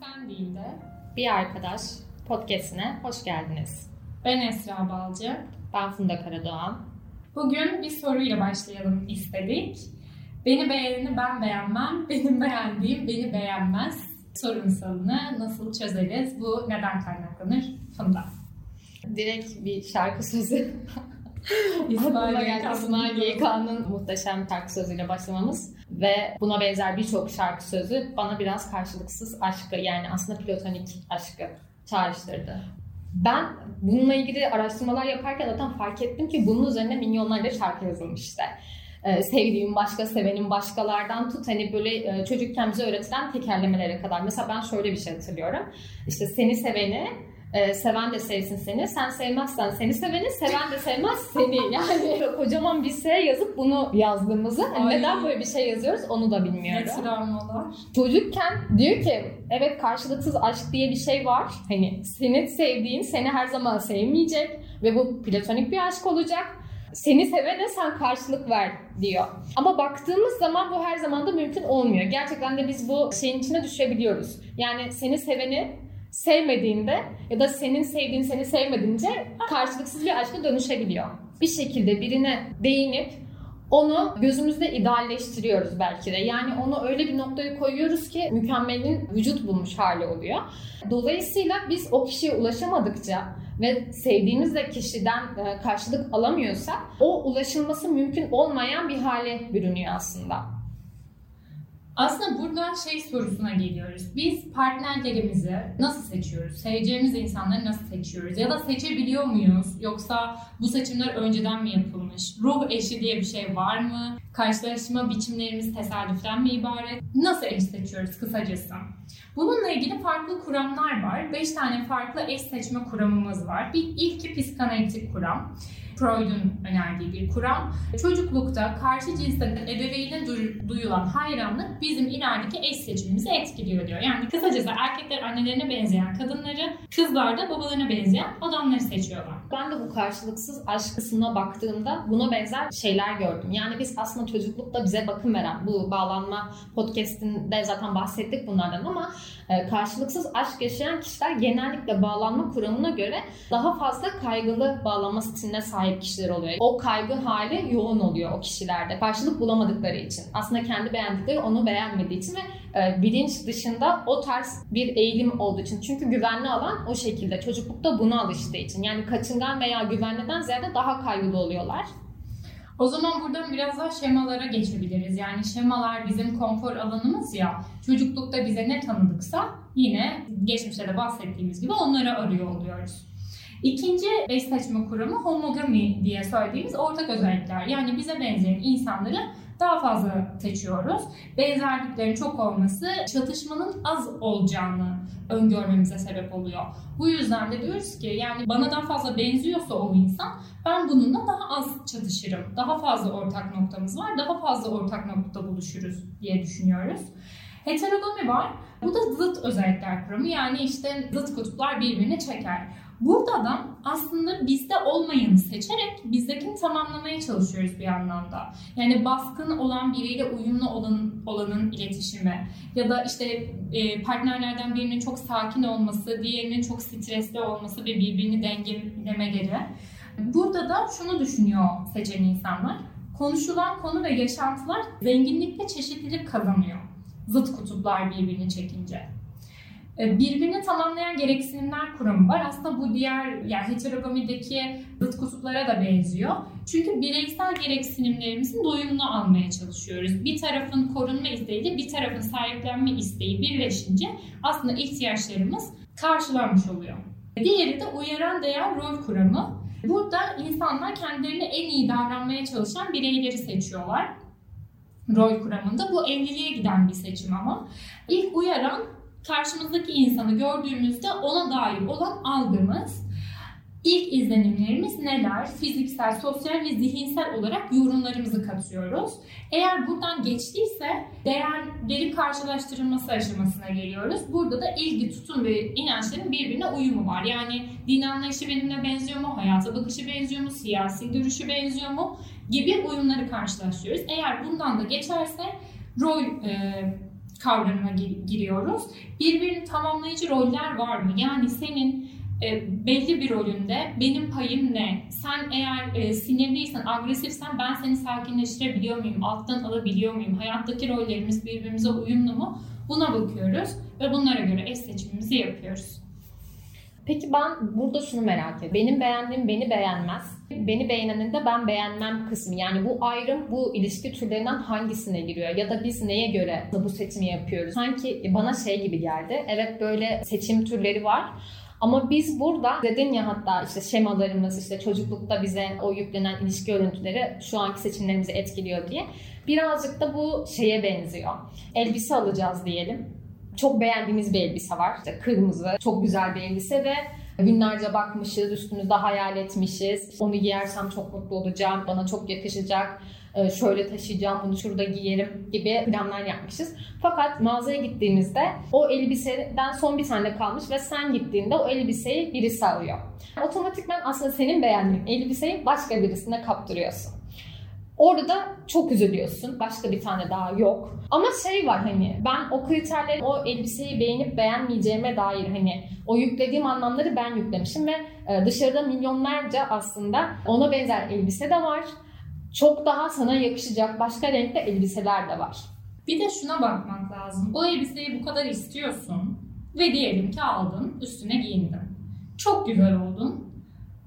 Sen değil de bir arkadaş podcastine hoş geldiniz. Ben Esra Balcı. Ben Funda Karadoğan. Bugün bir soruyla başlayalım istedik. Beni beğeneni ben beğenmem, benim beğendiğim beni beğenmez sorunsalını nasıl çözeriz? Bu neden kaynaklanır? Funda. Direkt bir şarkı sözü. İsmail İsmail YK'nın muhteşem şarkı sözüyle başlamamız ve buna benzer birçok şarkı sözü bana biraz karşılıksız aşkı yani aslında platonik aşkı çağrıştırdı. Ben bununla ilgili araştırmalar yaparken zaten fark ettim ki bunun üzerine milyonlarca şarkı yazılmış işte. Ee, sevdiğim başka, sevenim başkalardan tut hani böyle e, çocukken bize öğretilen tekerlemelere kadar. Mesela ben şöyle bir şey hatırlıyorum. İşte seni seveni, e, seven de sevsin seni. Sen sevmezsen seni seveni, seven de sevmez seni. Yani kocaman bir S yazıp bunu yazdığımızı hani Ay. neden böyle bir şey yazıyoruz onu da Ne bilmiyorum. travmalar. Çocukken diyor ki evet karşılıksız aşk diye bir şey var. Hani seni sevdiğin seni her zaman sevmeyecek ve bu platonik bir aşk olacak. Seni sevene sen karşılık ver diyor. Ama baktığımız zaman bu her zaman da mümkün olmuyor. Gerçekten de biz bu şeyin içine düşebiliyoruz. Yani seni seveni sevmediğinde ya da senin sevdiğin seni sevmediğince karşılıksız bir aşka dönüşebiliyor. Bir şekilde birine değinip onu gözümüzde idealleştiriyoruz belki de. Yani onu öyle bir noktaya koyuyoruz ki mükemmelin vücut bulmuş hali oluyor. Dolayısıyla biz o kişiye ulaşamadıkça ve sevdiğimiz de kişiden e, karşılık alamıyorsak o ulaşılması mümkün olmayan bir hale bürünüyor aslında. Aslında buradan şey sorusuna geliyoruz. Biz partnerlerimizi nasıl seçiyoruz? Seveceğimiz insanları nasıl seçiyoruz? Ya da seçebiliyor muyuz? Yoksa bu seçimler önceden mi yapılmış? Ruh eşi diye bir şey var mı? Karşılaşma biçimlerimiz tesadüften mi ibaret? Nasıl eş seçiyoruz kısacası? Bununla ilgili farklı kuramlar var. 5 tane farklı eş seçme kuramımız var. Bir ilki psikanalitik kuram. Freud'un önerdiği bir kuram. Çocuklukta karşı cinsten ebeveyne du- duyulan hayranlık bizim ilerideki eş seçimimizi etkiliyor diyor. Yani kısacası erkekler annelerine benzeyen kadınları, kızlar da babalarına benzeyen adamları seçiyorlar. Ben de bu karşılıksız aşk kısmına baktığımda buna benzer şeyler gördüm. Yani biz aslında çocuklukta bize bakım veren bu bağlanma podcastinde zaten bahsettik bunlardan ama e, karşılıksız aşk yaşayan kişiler genellikle bağlanma kuramına göre daha fazla kaygılı bağlanma stiline sahip kişiler oluyor. O kaygı hali yoğun oluyor o kişilerde. Karşılık bulamadıkları için. Aslında kendi beğendikleri onu beğenmediği için ve e, bilinç dışında o tarz bir eğilim olduğu için. Çünkü güvenli alan o şekilde. Çocuklukta buna alıştığı için. Yani kaçıngan veya güvenliden ziyade daha kaygılı oluyorlar. O zaman buradan biraz daha şemalara geçebiliriz. Yani şemalar bizim konfor alanımız ya. Çocuklukta bize ne tanıdıksa yine geçmişte de bahsettiğimiz gibi onları arıyor oluyoruz. İkinci eş seçme kuramı homogami diye söylediğimiz ortak özellikler. Yani bize benzeyen insanları daha fazla seçiyoruz. Benzerliklerin çok olması çatışmanın az olacağını öngörmemize sebep oluyor. Bu yüzden de diyoruz ki yani bana daha fazla benziyorsa o insan ben bununla daha az çatışırım. Daha fazla ortak noktamız var. Daha fazla ortak noktada buluşuruz diye düşünüyoruz. Heterogami var. Bu da zıt özellikler kuramı. Yani işte zıt kutuplar birbirini çeker. Burada da aslında bizde olmayanı seçerek bizdekini tamamlamaya çalışıyoruz bir anlamda. Yani baskın olan biriyle uyumlu olan, olanın iletişimi ya da işte e, partnerlerden birinin çok sakin olması, diğerinin çok stresli olması ve birbirini dengelemeleri. Burada da şunu düşünüyor seçen insanlar. Konuşulan konu ve yaşantılar zenginlik ve çeşitlilik kazanıyor. Zıt kutuplar birbirini çekince. E, Birbirini tamamlayan gereksinimler kuramı var. Aslında bu diğer yani heterogamideki zıt kutuplara da benziyor. Çünkü bireysel gereksinimlerimizin doyumunu almaya çalışıyoruz. Bir tarafın korunma isteğiyle bir tarafın sahiplenme isteği birleşince aslında ihtiyaçlarımız karşılanmış oluyor. Diğeri de uyaran değer rol kuramı. Burada insanlar kendilerine en iyi davranmaya çalışan bireyleri seçiyorlar. Rol kuramında bu evliliğe giden bir seçim ama. İlk uyaran karşımızdaki insanı gördüğümüzde ona dair olan algımız. İlk izlenimlerimiz neler? Fiziksel, sosyal ve zihinsel olarak yorumlarımızı katıyoruz. Eğer buradan geçtiyse değerlerin karşılaştırılması aşamasına geliyoruz. Burada da ilgi, tutum ve inançların birbirine uyumu var. Yani din anlayışı benimle benziyor mu, hayata bakışı benziyor mu, siyasi görüşü benziyor mu gibi uyumları karşılaştırıyoruz. Eğer bundan da geçerse rol e, kavramına giriyoruz. Birbirini tamamlayıcı roller var mı? Yani senin e, belli bir rolünde benim payım ne? Sen eğer e, sinirliysen, agresifsen ben seni sakinleştirebiliyor muyum? Alttan alabiliyor muyum? Hayattaki rollerimiz birbirimize uyumlu mu? Buna bakıyoruz ve bunlara göre eş seçimimizi yapıyoruz. Peki ben burada şunu merak ediyorum. Benim beğendiğim beni beğenmez. Beni beğenenin de ben beğenmem kısmı. Yani bu ayrım bu ilişki türlerinden hangisine giriyor? Ya da biz neye göre bu seçimi yapıyoruz? Sanki bana şey gibi geldi. Evet böyle seçim türleri var. Ama biz burada dedin ya hatta işte şemalarımız işte çocuklukta bize o yüklenen ilişki örüntüleri şu anki seçimlerimizi etkiliyor diye. Birazcık da bu şeye benziyor. Elbise alacağız diyelim. Çok beğendiğimiz bir elbise var. İşte kırmızı, çok güzel bir elbise ve Günlerce bakmışız, üstümüzde hayal etmişiz. Onu giyersem çok mutlu olacağım, bana çok yakışacak, e, şöyle taşıyacağım, bunu şurada giyerim gibi planlar yapmışız. Fakat mağazaya gittiğimizde o elbiseden son bir tane kalmış ve sen gittiğinde o elbiseyi birisi alıyor. Otomatikman aslında senin beğendiğin elbiseyi başka birisine kaptırıyorsun. Orada da çok üzülüyorsun. Başka bir tane daha yok. Ama şey var hani ben o kriterleri o elbiseyi beğenip beğenmeyeceğime dair hani o yüklediğim anlamları ben yüklemişim ve e, dışarıda milyonlarca aslında ona benzer elbise de var. Çok daha sana yakışacak başka renkte elbiseler de var. Bir de şuna bakmak lazım. O elbiseyi bu kadar istiyorsun ve diyelim ki aldın, üstüne giyindin. Çok güzel oldun.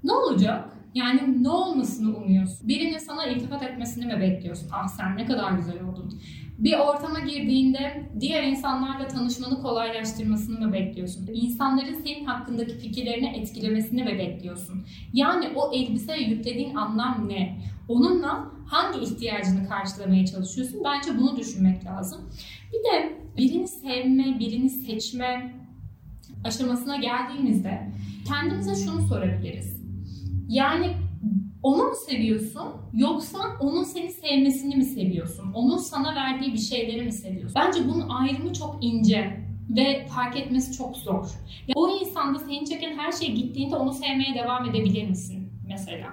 Ne olacak? Yani ne olmasını umuyorsun? Birinin sana iltifat etmesini mi bekliyorsun? Ah sen ne kadar güzel oldun. Bir ortama girdiğinde diğer insanlarla tanışmanı kolaylaştırmasını mı bekliyorsun? İnsanların senin hakkındaki fikirlerini etkilemesini mi bekliyorsun? Yani o elbiseye yüklediğin anlam ne? Onunla hangi ihtiyacını karşılamaya çalışıyorsun? Bence bunu düşünmek lazım. Bir de birini sevme, birini seçme aşamasına geldiğimizde kendimize şunu sorabiliriz. Yani onu mu seviyorsun yoksa onun seni sevmesini mi seviyorsun? Onun sana verdiği bir şeyleri mi seviyorsun? Bence bunun ayrımı çok ince ve fark etmesi çok zor. Ya o insanda seni çeken her şey gittiğinde onu sevmeye devam edebilir misin mesela?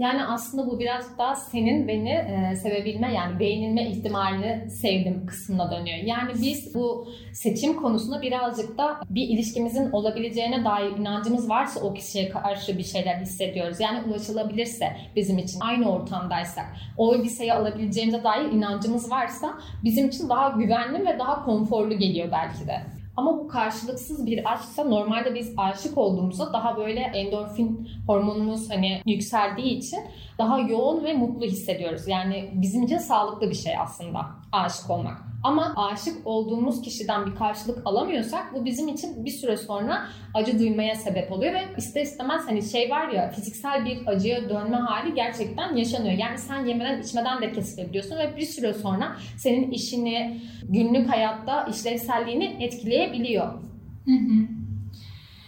Yani aslında bu biraz daha senin beni e, sevebilme yani beğenilme ihtimalini sevdim kısmına dönüyor. Yani biz bu seçim konusunda birazcık da bir ilişkimizin olabileceğine dair inancımız varsa o kişiye karşı bir şeyler hissediyoruz. Yani ulaşılabilirse bizim için aynı ortamdaysak o elbiseyi alabileceğimize dair inancımız varsa bizim için daha güvenli ve daha konforlu geliyor belki de. Ama bu karşılıksız bir aşksa normalde biz aşık olduğumuzda daha böyle endorfin hormonumuz hani yükseldiği için daha yoğun ve mutlu hissediyoruz. Yani bizim için sağlıklı bir şey aslında aşık olmak. Ama aşık olduğumuz kişiden bir karşılık alamıyorsak bu bizim için bir süre sonra acı duymaya sebep oluyor ve ister istemez hani şey var ya fiziksel bir acıya dönme hali gerçekten yaşanıyor. Yani sen yemeden içmeden de kesilebiliyorsun ve bir süre sonra senin işini, günlük hayatta işlevselliğini etkileyebiliyor. Hı.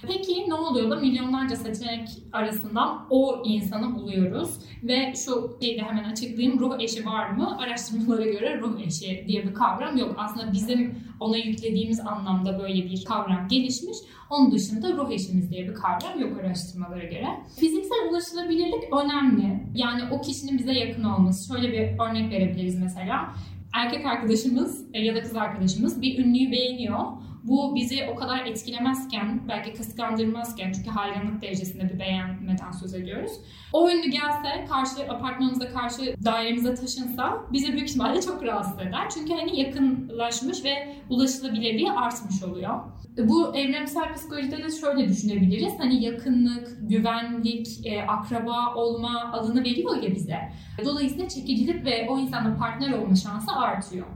Peki ne oluyor da milyonlarca seçenek arasından o insanı buluyoruz ve şu şeyi hemen açıklayayım ruh eşi var mı? Araştırmalara göre ruh eşi diye bir kavram yok. Aslında bizim ona yüklediğimiz anlamda böyle bir kavram gelişmiş. Onun dışında ruh eşimiz diye bir kavram yok araştırmalara göre. Fiziksel ulaşılabilirlik önemli. Yani o kişinin bize yakın olması. Şöyle bir örnek verebiliriz mesela. Erkek arkadaşımız ya da kız arkadaşımız bir ünlüyü beğeniyor bu bizi o kadar etkilemezken, belki kıskandırmazken çünkü hayranlık derecesinde bir beğenmeden söz ediyoruz. O ünlü gelse, karşı apartmanımıza karşı dairemize taşınsa bizi büyük ihtimalle çok rahatsız eder. Çünkü hani yakınlaşmış ve ulaşılabilirliği artmış oluyor. Bu evrimsel psikolojide de şöyle düşünebiliriz. Hani yakınlık, güvenlik, e, akraba olma alanı veriyor ya bize. Dolayısıyla çekicilik ve o insanla partner olma şansı artıyor.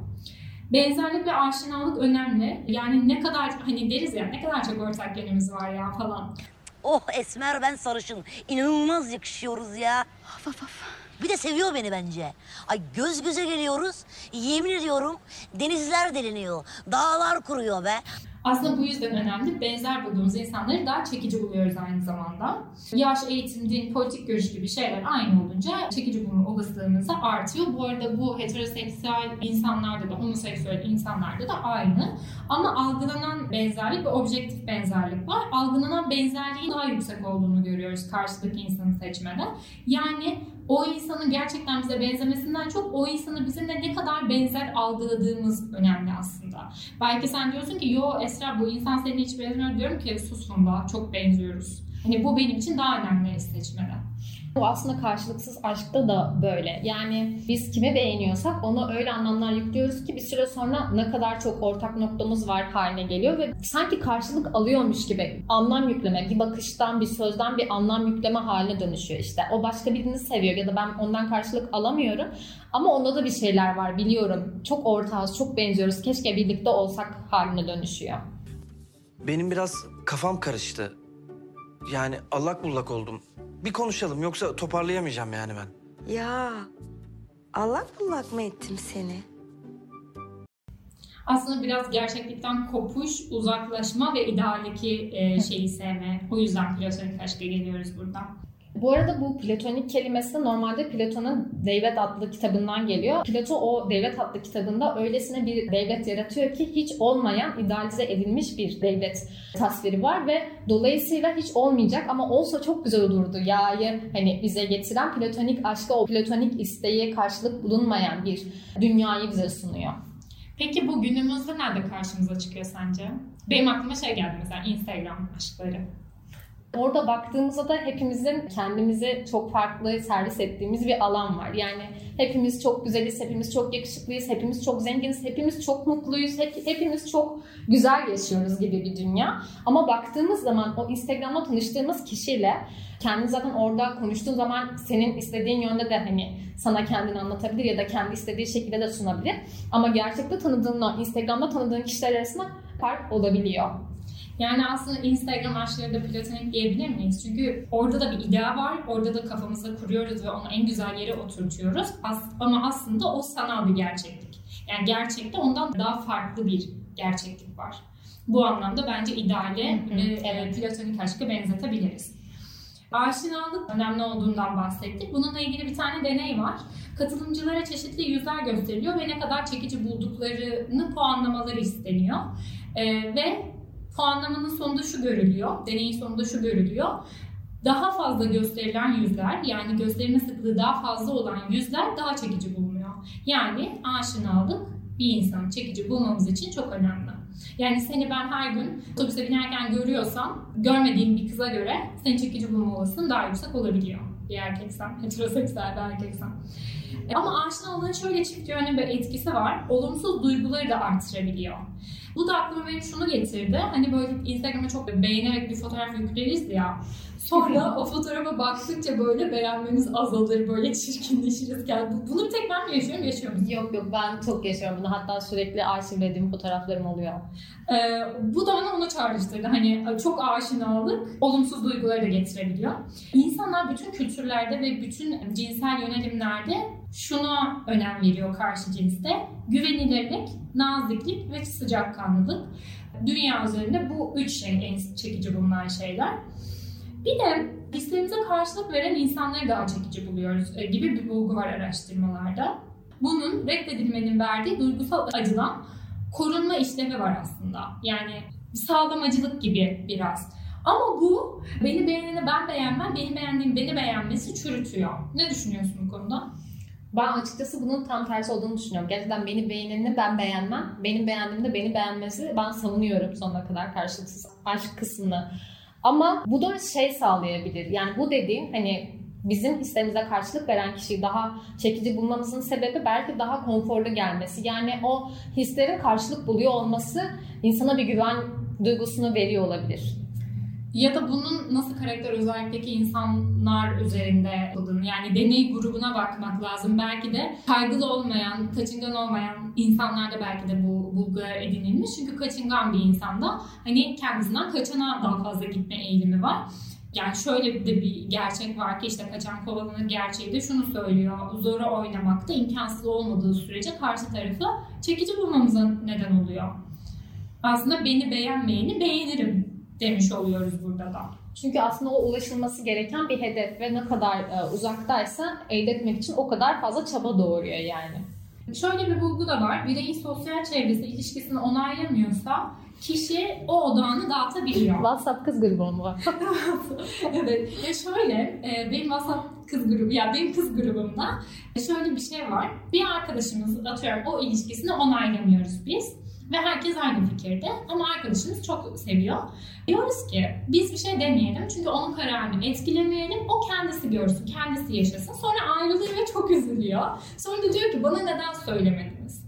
Benzerlik ve aşinalık önemli. Yani ne kadar hani deriz ya ne kadar çok ortak yönümüz var ya falan. Oh Esmer ben sarışın. İnanılmaz yakışıyoruz ya. Of of of. Bir de seviyor beni bence. Ay göz göze geliyoruz. Yemin ediyorum denizler deliniyor. Dağlar kuruyor be. Aslında bu yüzden önemli. Benzer bulduğumuz insanları daha çekici buluyoruz aynı zamanda. Yaş, eğitim, din, politik görüş gibi şeyler aynı olunca çekici bulma olasılığımız da artıyor. Bu arada bu heteroseksüel insanlarda da, homoseksüel insanlarda da aynı. Ama algılanan benzerlik ve objektif benzerlik var. Algılanan benzerliğin daha yüksek olduğunu görüyoruz karşıdaki insanı seçmede. Yani o insanın gerçekten bize benzemesinden çok o insanı bizimle ne kadar benzer algıladığımız önemli aslında. Belki sen diyorsun ki yo Esra bu insan seninle hiç benzemiyor diyorum ki sus Funda çok benziyoruz. Hani bu benim için daha önemli seçmede. Bu aslında karşılıksız aşkta da böyle. Yani biz kimi beğeniyorsak ona öyle anlamlar yüklüyoruz ki bir süre sonra ne kadar çok ortak noktamız var haline geliyor ve sanki karşılık alıyormuş gibi anlam yükleme, bir bakıştan, bir sözden bir anlam yükleme haline dönüşüyor işte. O başka birini seviyor ya da ben ondan karşılık alamıyorum ama onda da bir şeyler var biliyorum. Çok ortağız, çok benziyoruz. Keşke birlikte olsak haline dönüşüyor. Benim biraz kafam karıştı. Yani allak bullak oldum. Bir konuşalım yoksa toparlayamayacağım yani ben. Ya allak bullak mı ettim seni? Aslında biraz gerçeklikten kopuş, uzaklaşma ve idealdeki e, şeyi sevme. O yüzden platonik aşka geliyoruz buradan. Bu arada bu platonik kelimesi normalde Platon'un Devlet adlı kitabından geliyor. Plato o Devlet adlı kitabında öylesine bir devlet yaratıyor ki hiç olmayan idealize edilmiş bir devlet tasviri var ve dolayısıyla hiç olmayacak ama olsa çok güzel olurdu ya'yı hani bize getiren platonik aşka o platonik isteğe karşılık bulunmayan bir dünyayı bize sunuyor. Peki bu günümüzde nerede karşımıza çıkıyor sence? Benim aklıma şey geldi mesela Instagram aşkları. Orada baktığımızda da hepimizin kendimizi çok farklı servis ettiğimiz bir alan var. Yani hepimiz çok güzeliz, hepimiz çok yakışıklıyız, hepimiz çok zenginiz, hepimiz çok mutluyuz, hep, hepimiz çok güzel yaşıyoruz gibi bir dünya. Ama baktığımız zaman o Instagram'da tanıştığımız kişiyle kendi zaten orada konuştuğun zaman senin istediğin yönde de hani sana kendini anlatabilir ya da kendi istediği şekilde de sunabilir. Ama gerçekte tanıdığınla Instagram'da tanıdığın kişiler arasında fark olabiliyor. Yani aslında Instagram aşkları da platonik diyebilir miyiz? Çünkü orada da bir idea var. Orada da kafamıza kuruyoruz ve onu en güzel yere oturtuyoruz. As ama aslında o sanal bir gerçeklik. Yani gerçekte ondan daha farklı bir gerçeklik var. Bu anlamda bence ideale ve e, platonik aşkı benzetebiliriz. Aşinalık önemli olduğundan bahsettik. Bununla ilgili bir tane deney var. Katılımcılara çeşitli yüzler gösteriliyor ve ne kadar çekici bulduklarını puanlamaları isteniyor. Ee, ve puanlamanın sonunda şu görülüyor, deneyin sonunda şu görülüyor. Daha fazla gösterilen yüzler, yani gösterime sıklığı daha fazla olan yüzler daha çekici bulunuyor. Yani aşinalık bir insanı çekici bulmamız için çok önemli. Yani seni ben her gün otobüse binerken görüyorsam, görmediğim bir kıza göre seni çekici bulma olasılığın daha yüksek olabiliyor. Bir erkeksen, heteroseksüel bir erkeksen. Ama aşinalığın şöyle çift yönlü bir etkisi var. Olumsuz duyguları da artırabiliyor. Bu da aklıma benim şunu getirdi. Hani böyle Instagram'a çok beğenerek bir fotoğraf yükleriz ya. Sonra o fotoğrafa baktıkça böyle beğenmemiz azalır, böyle çirkinleşiriz. Yani bunu bir tek ben mi yaşıyorum, yaşıyor musun? Yok yok ben çok yaşıyorum bunu. Hatta sürekli arşivlediğim fotoğraflarım oluyor. Ee, bu da bana onu çağrıştırdı. Hani çok aşinalık olumsuz duyguları da getirebiliyor. İnsanlar bütün kültürlerde ve bütün cinsel yönelimlerde şuna önem veriyor karşı cinste. Güvenilirlik, naziklik ve sıcakkanlılık. Dünya üzerinde bu üç şey en çekici bulunan şeyler. Bir de hislerimize karşılık veren insanları daha çekici buluyoruz e, gibi bir bulgu var araştırmalarda. Bunun reddedilmenin verdiği duygusal acıdan korunma işlevi var aslında. Yani sağlamacılık gibi biraz. Ama bu beni beğeneni ben beğenmem, beni beğendiğim beni beğenmesi çürütüyor. Ne düşünüyorsun bu konuda? Ben açıkçası bunun tam tersi olduğunu düşünüyorum. Gerçekten beni beğeneni ben beğenmem. Benim beğendiğimde beni beğenmesi ben savunuyorum sonuna kadar karşılıksız aşk kısmını. Ama bu da şey sağlayabilir. Yani bu dediğin hani bizim hislerimize karşılık veren kişiyi daha çekici bulmamızın sebebi belki daha konforlu gelmesi. Yani o hislerin karşılık buluyor olması insana bir güven duygusunu veriyor olabilir. Ya da bunun nasıl karakter özellikteki insanlar üzerinde yapıldığını yani deney grubuna bakmak lazım. Belki de kaygılı olmayan, kaçıngan olmayan insanlarda belki de bu bulgular edinilmiş. Çünkü kaçıngan bir insanda hani kendisinden kaçana daha fazla gitme eğilimi var. Yani şöyle de bir gerçek var ki işte kaçan kovalanır gerçeği de şunu söylüyor. Zora oynamakta imkansız olmadığı sürece karşı tarafı çekici bulmamıza neden oluyor. aslında beni beğenmeyeni beğenirim demiş oluyoruz burada da. Çünkü aslında o ulaşılması gereken bir hedef ve ne kadar e, uzaktaysa elde etmek için o kadar fazla çaba doğuruyor yani. Şöyle bir bulgu da var. Bireyin sosyal çevresi ilişkisini onaylamıyorsa kişi o odağını dağıtabiliyor. WhatsApp kız grubu mu var? evet. Ya şöyle, e, benim WhatsApp kız grubu, ya benim kız grubumda şöyle bir şey var. Bir arkadaşımız atıyorum o ilişkisini onaylamıyoruz biz. Ve herkes aynı fikirde ama arkadaşımız çok seviyor. Diyoruz ki biz bir şey demeyelim çünkü onun kararını etkilemeyelim. O kendisi görsün, kendisi yaşasın. Sonra ayrılıyor ve çok üzülüyor. Sonra da diyor ki bana neden söylemediniz?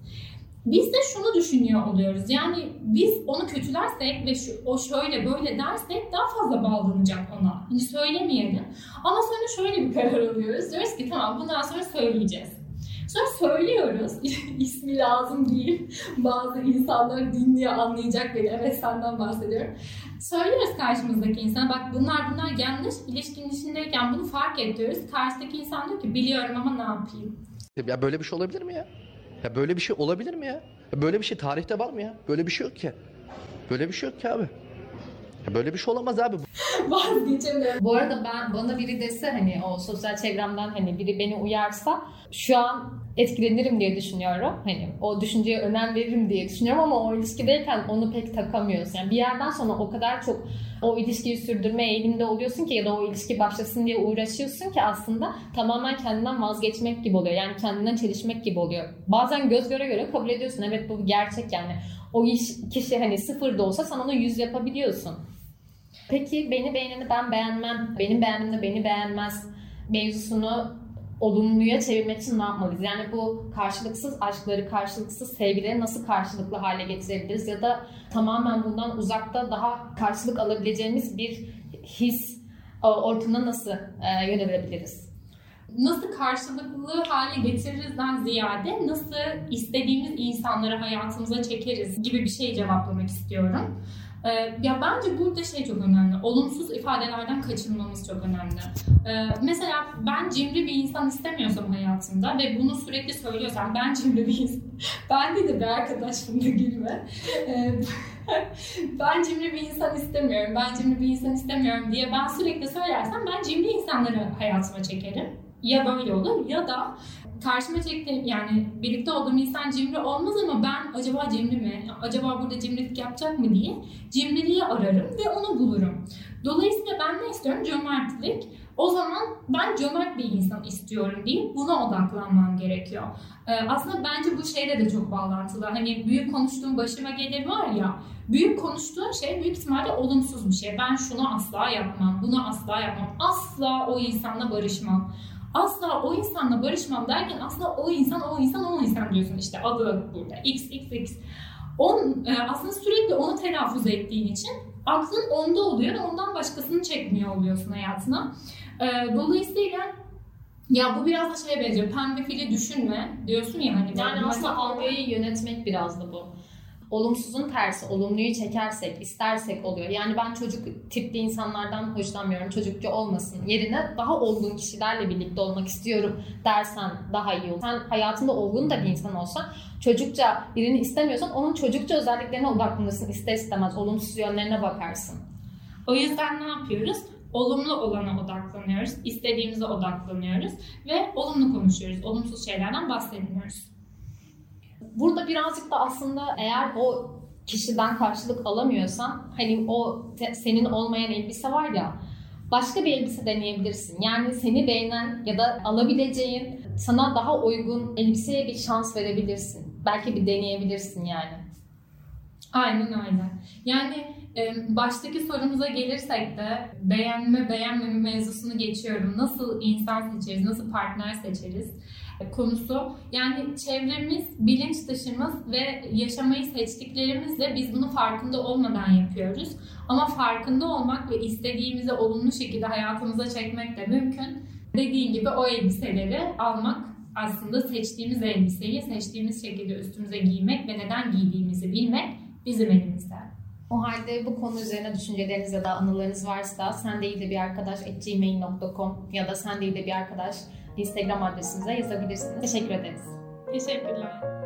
Biz de şunu düşünüyor oluyoruz. Yani biz onu kötülersek ve şu, o şöyle böyle dersek daha fazla bağlanacak ona. Hani söylemeyelim. Ama sonra şöyle bir karar alıyoruz. Diyoruz ki tamam bundan sonra söyleyeceğiz. Sonra söylüyoruz. İsmi lazım değil. Bazı insanlar dinliyor, anlayacak beni. Evet senden bahsediyorum. Söylüyoruz karşımızdaki insana bak bunlar bunlar yanlış. İlişkinin içindeyken bunu fark ediyoruz. Karşıdaki insan diyor ki biliyorum ama ne yapayım? Ya böyle bir şey olabilir mi ya? Ya böyle bir şey olabilir mi ya? ya böyle bir şey tarihte var mı ya? Böyle bir şey yok ki. Böyle bir şey yok ki abi. Böyle bir şey olamaz abi. Vazgeçemiyorum. Bu arada ben bana biri dese hani o sosyal çevremden hani biri beni uyarsa şu an etkilenirim diye düşünüyorum. Hani o düşünceye önem veririm diye düşünüyorum ama o ilişkideyken onu pek takamıyorsun. Yani bir yerden sonra o kadar çok o ilişkiyi sürdürme eğilimde oluyorsun ki ya da o ilişki başlasın diye uğraşıyorsun ki aslında tamamen kendinden vazgeçmek gibi oluyor. Yani kendinden çelişmek gibi oluyor. Bazen göz göre göre kabul ediyorsun. Evet bu gerçek yani. O iş, kişi hani sıfır da olsa sen onu yüz yapabiliyorsun. Peki beni beğeneni ben beğenmem, benim beğendiğimde beni beğenmez mevzusunu olumluya çevirmek için ne yapmalıyız? Yani bu karşılıksız aşkları, karşılıksız sevgileri nasıl karşılıklı hale getirebiliriz? Ya da tamamen bundan uzakta daha karşılık alabileceğimiz bir his e, ortamına nasıl e, yönelebiliriz? Nasıl karşılıklı hale getiririzden ziyade nasıl istediğimiz insanları hayatımıza çekeriz gibi bir şey cevaplamak istiyorum. Ee, ya bence burada şey çok önemli. Olumsuz ifadelerden kaçınmamız çok önemli. Ee, mesela ben cimri bir insan istemiyorsam hayatımda ve bunu sürekli söylüyorsam ben cimri bir insan. ben de bir arkadaş şimdi gülme. Ee, ben cimri bir insan istemiyorum, ben cimri bir insan istemiyorum diye ben sürekli söylersem ben cimri insanları hayatıma çekerim. Ya böyle olur ya da karşıma çektiğim yani birlikte olduğum insan cimri olmaz ama ben acaba cimri mi? Acaba burada cimrilik yapacak mı diye cimriliği ararım ve onu bulurum. Dolayısıyla ben ne istiyorum? Cömertlik. O zaman ben cömert bir insan istiyorum deyip buna odaklanmam gerekiyor. Ee, aslında bence bu şeyle de çok bağlantılı. Hani büyük konuştuğum başıma gelir var ya, büyük konuştuğun şey büyük ihtimalle olumsuz bir şey. Ben şunu asla yapmam, bunu asla yapmam, asla o insanla barışmam asla o insanla barışmam derken aslında o insan o insan o insan diyorsun işte adı burada x x x. On, e, aslında sürekli onu telaffuz ettiğin için aklın onda oluyor ve ondan başkasını çekmiyor oluyorsun hayatına. E, dolayısıyla ya bu biraz da şeye benziyor. Pembe fili düşünme diyorsun ya hani. Yani aslında algıyı yönetmek biraz da bu olumsuzun tersi, olumluyu çekersek, istersek oluyor. Yani ben çocuk tipli insanlardan hoşlanmıyorum, çocukçu olmasın. Yerine daha olgun kişilerle birlikte olmak istiyorum dersen daha iyi olur. Sen hayatında olgun da bir insan olsan, çocukça birini istemiyorsan onun çocukça özelliklerine odaklanırsın. ister istemez, olumsuz yönlerine bakarsın. O yüzden ne yapıyoruz? olumlu olana odaklanıyoruz, istediğimize odaklanıyoruz ve olumlu konuşuyoruz. Olumsuz şeylerden bahsetmiyoruz. Burada birazcık da aslında eğer o kişiden karşılık alamıyorsan hani o senin olmayan elbise var ya başka bir elbise deneyebilirsin. Yani seni beğenen ya da alabileceğin sana daha uygun elbiseye bir şans verebilirsin. Belki bir deneyebilirsin yani. Aynen öyle. Yani baştaki sorumuza gelirsek de beğenme beğenmeme mevzusunu geçiyorum. Nasıl insan seçeriz, nasıl partner seçeriz? Konusu. Yani çevremiz, bilinç dışımız ve yaşamayı seçtiklerimizle biz bunu farkında olmadan yapıyoruz. Ama farkında olmak ve istediğimizi olumlu şekilde hayatımıza çekmek de mümkün. Dediğim gibi o elbiseleri almak aslında seçtiğimiz elbiseyi seçtiğimiz şekilde üstümüze giymek ve neden giydiğimizi bilmek bizim elimizde. O halde bu konu üzerine düşünceleriniz ya da anılarınız varsa sen ya da sen Instagram adresimize yazabilirsiniz. Teşekkür ederiz. Teşekkürler.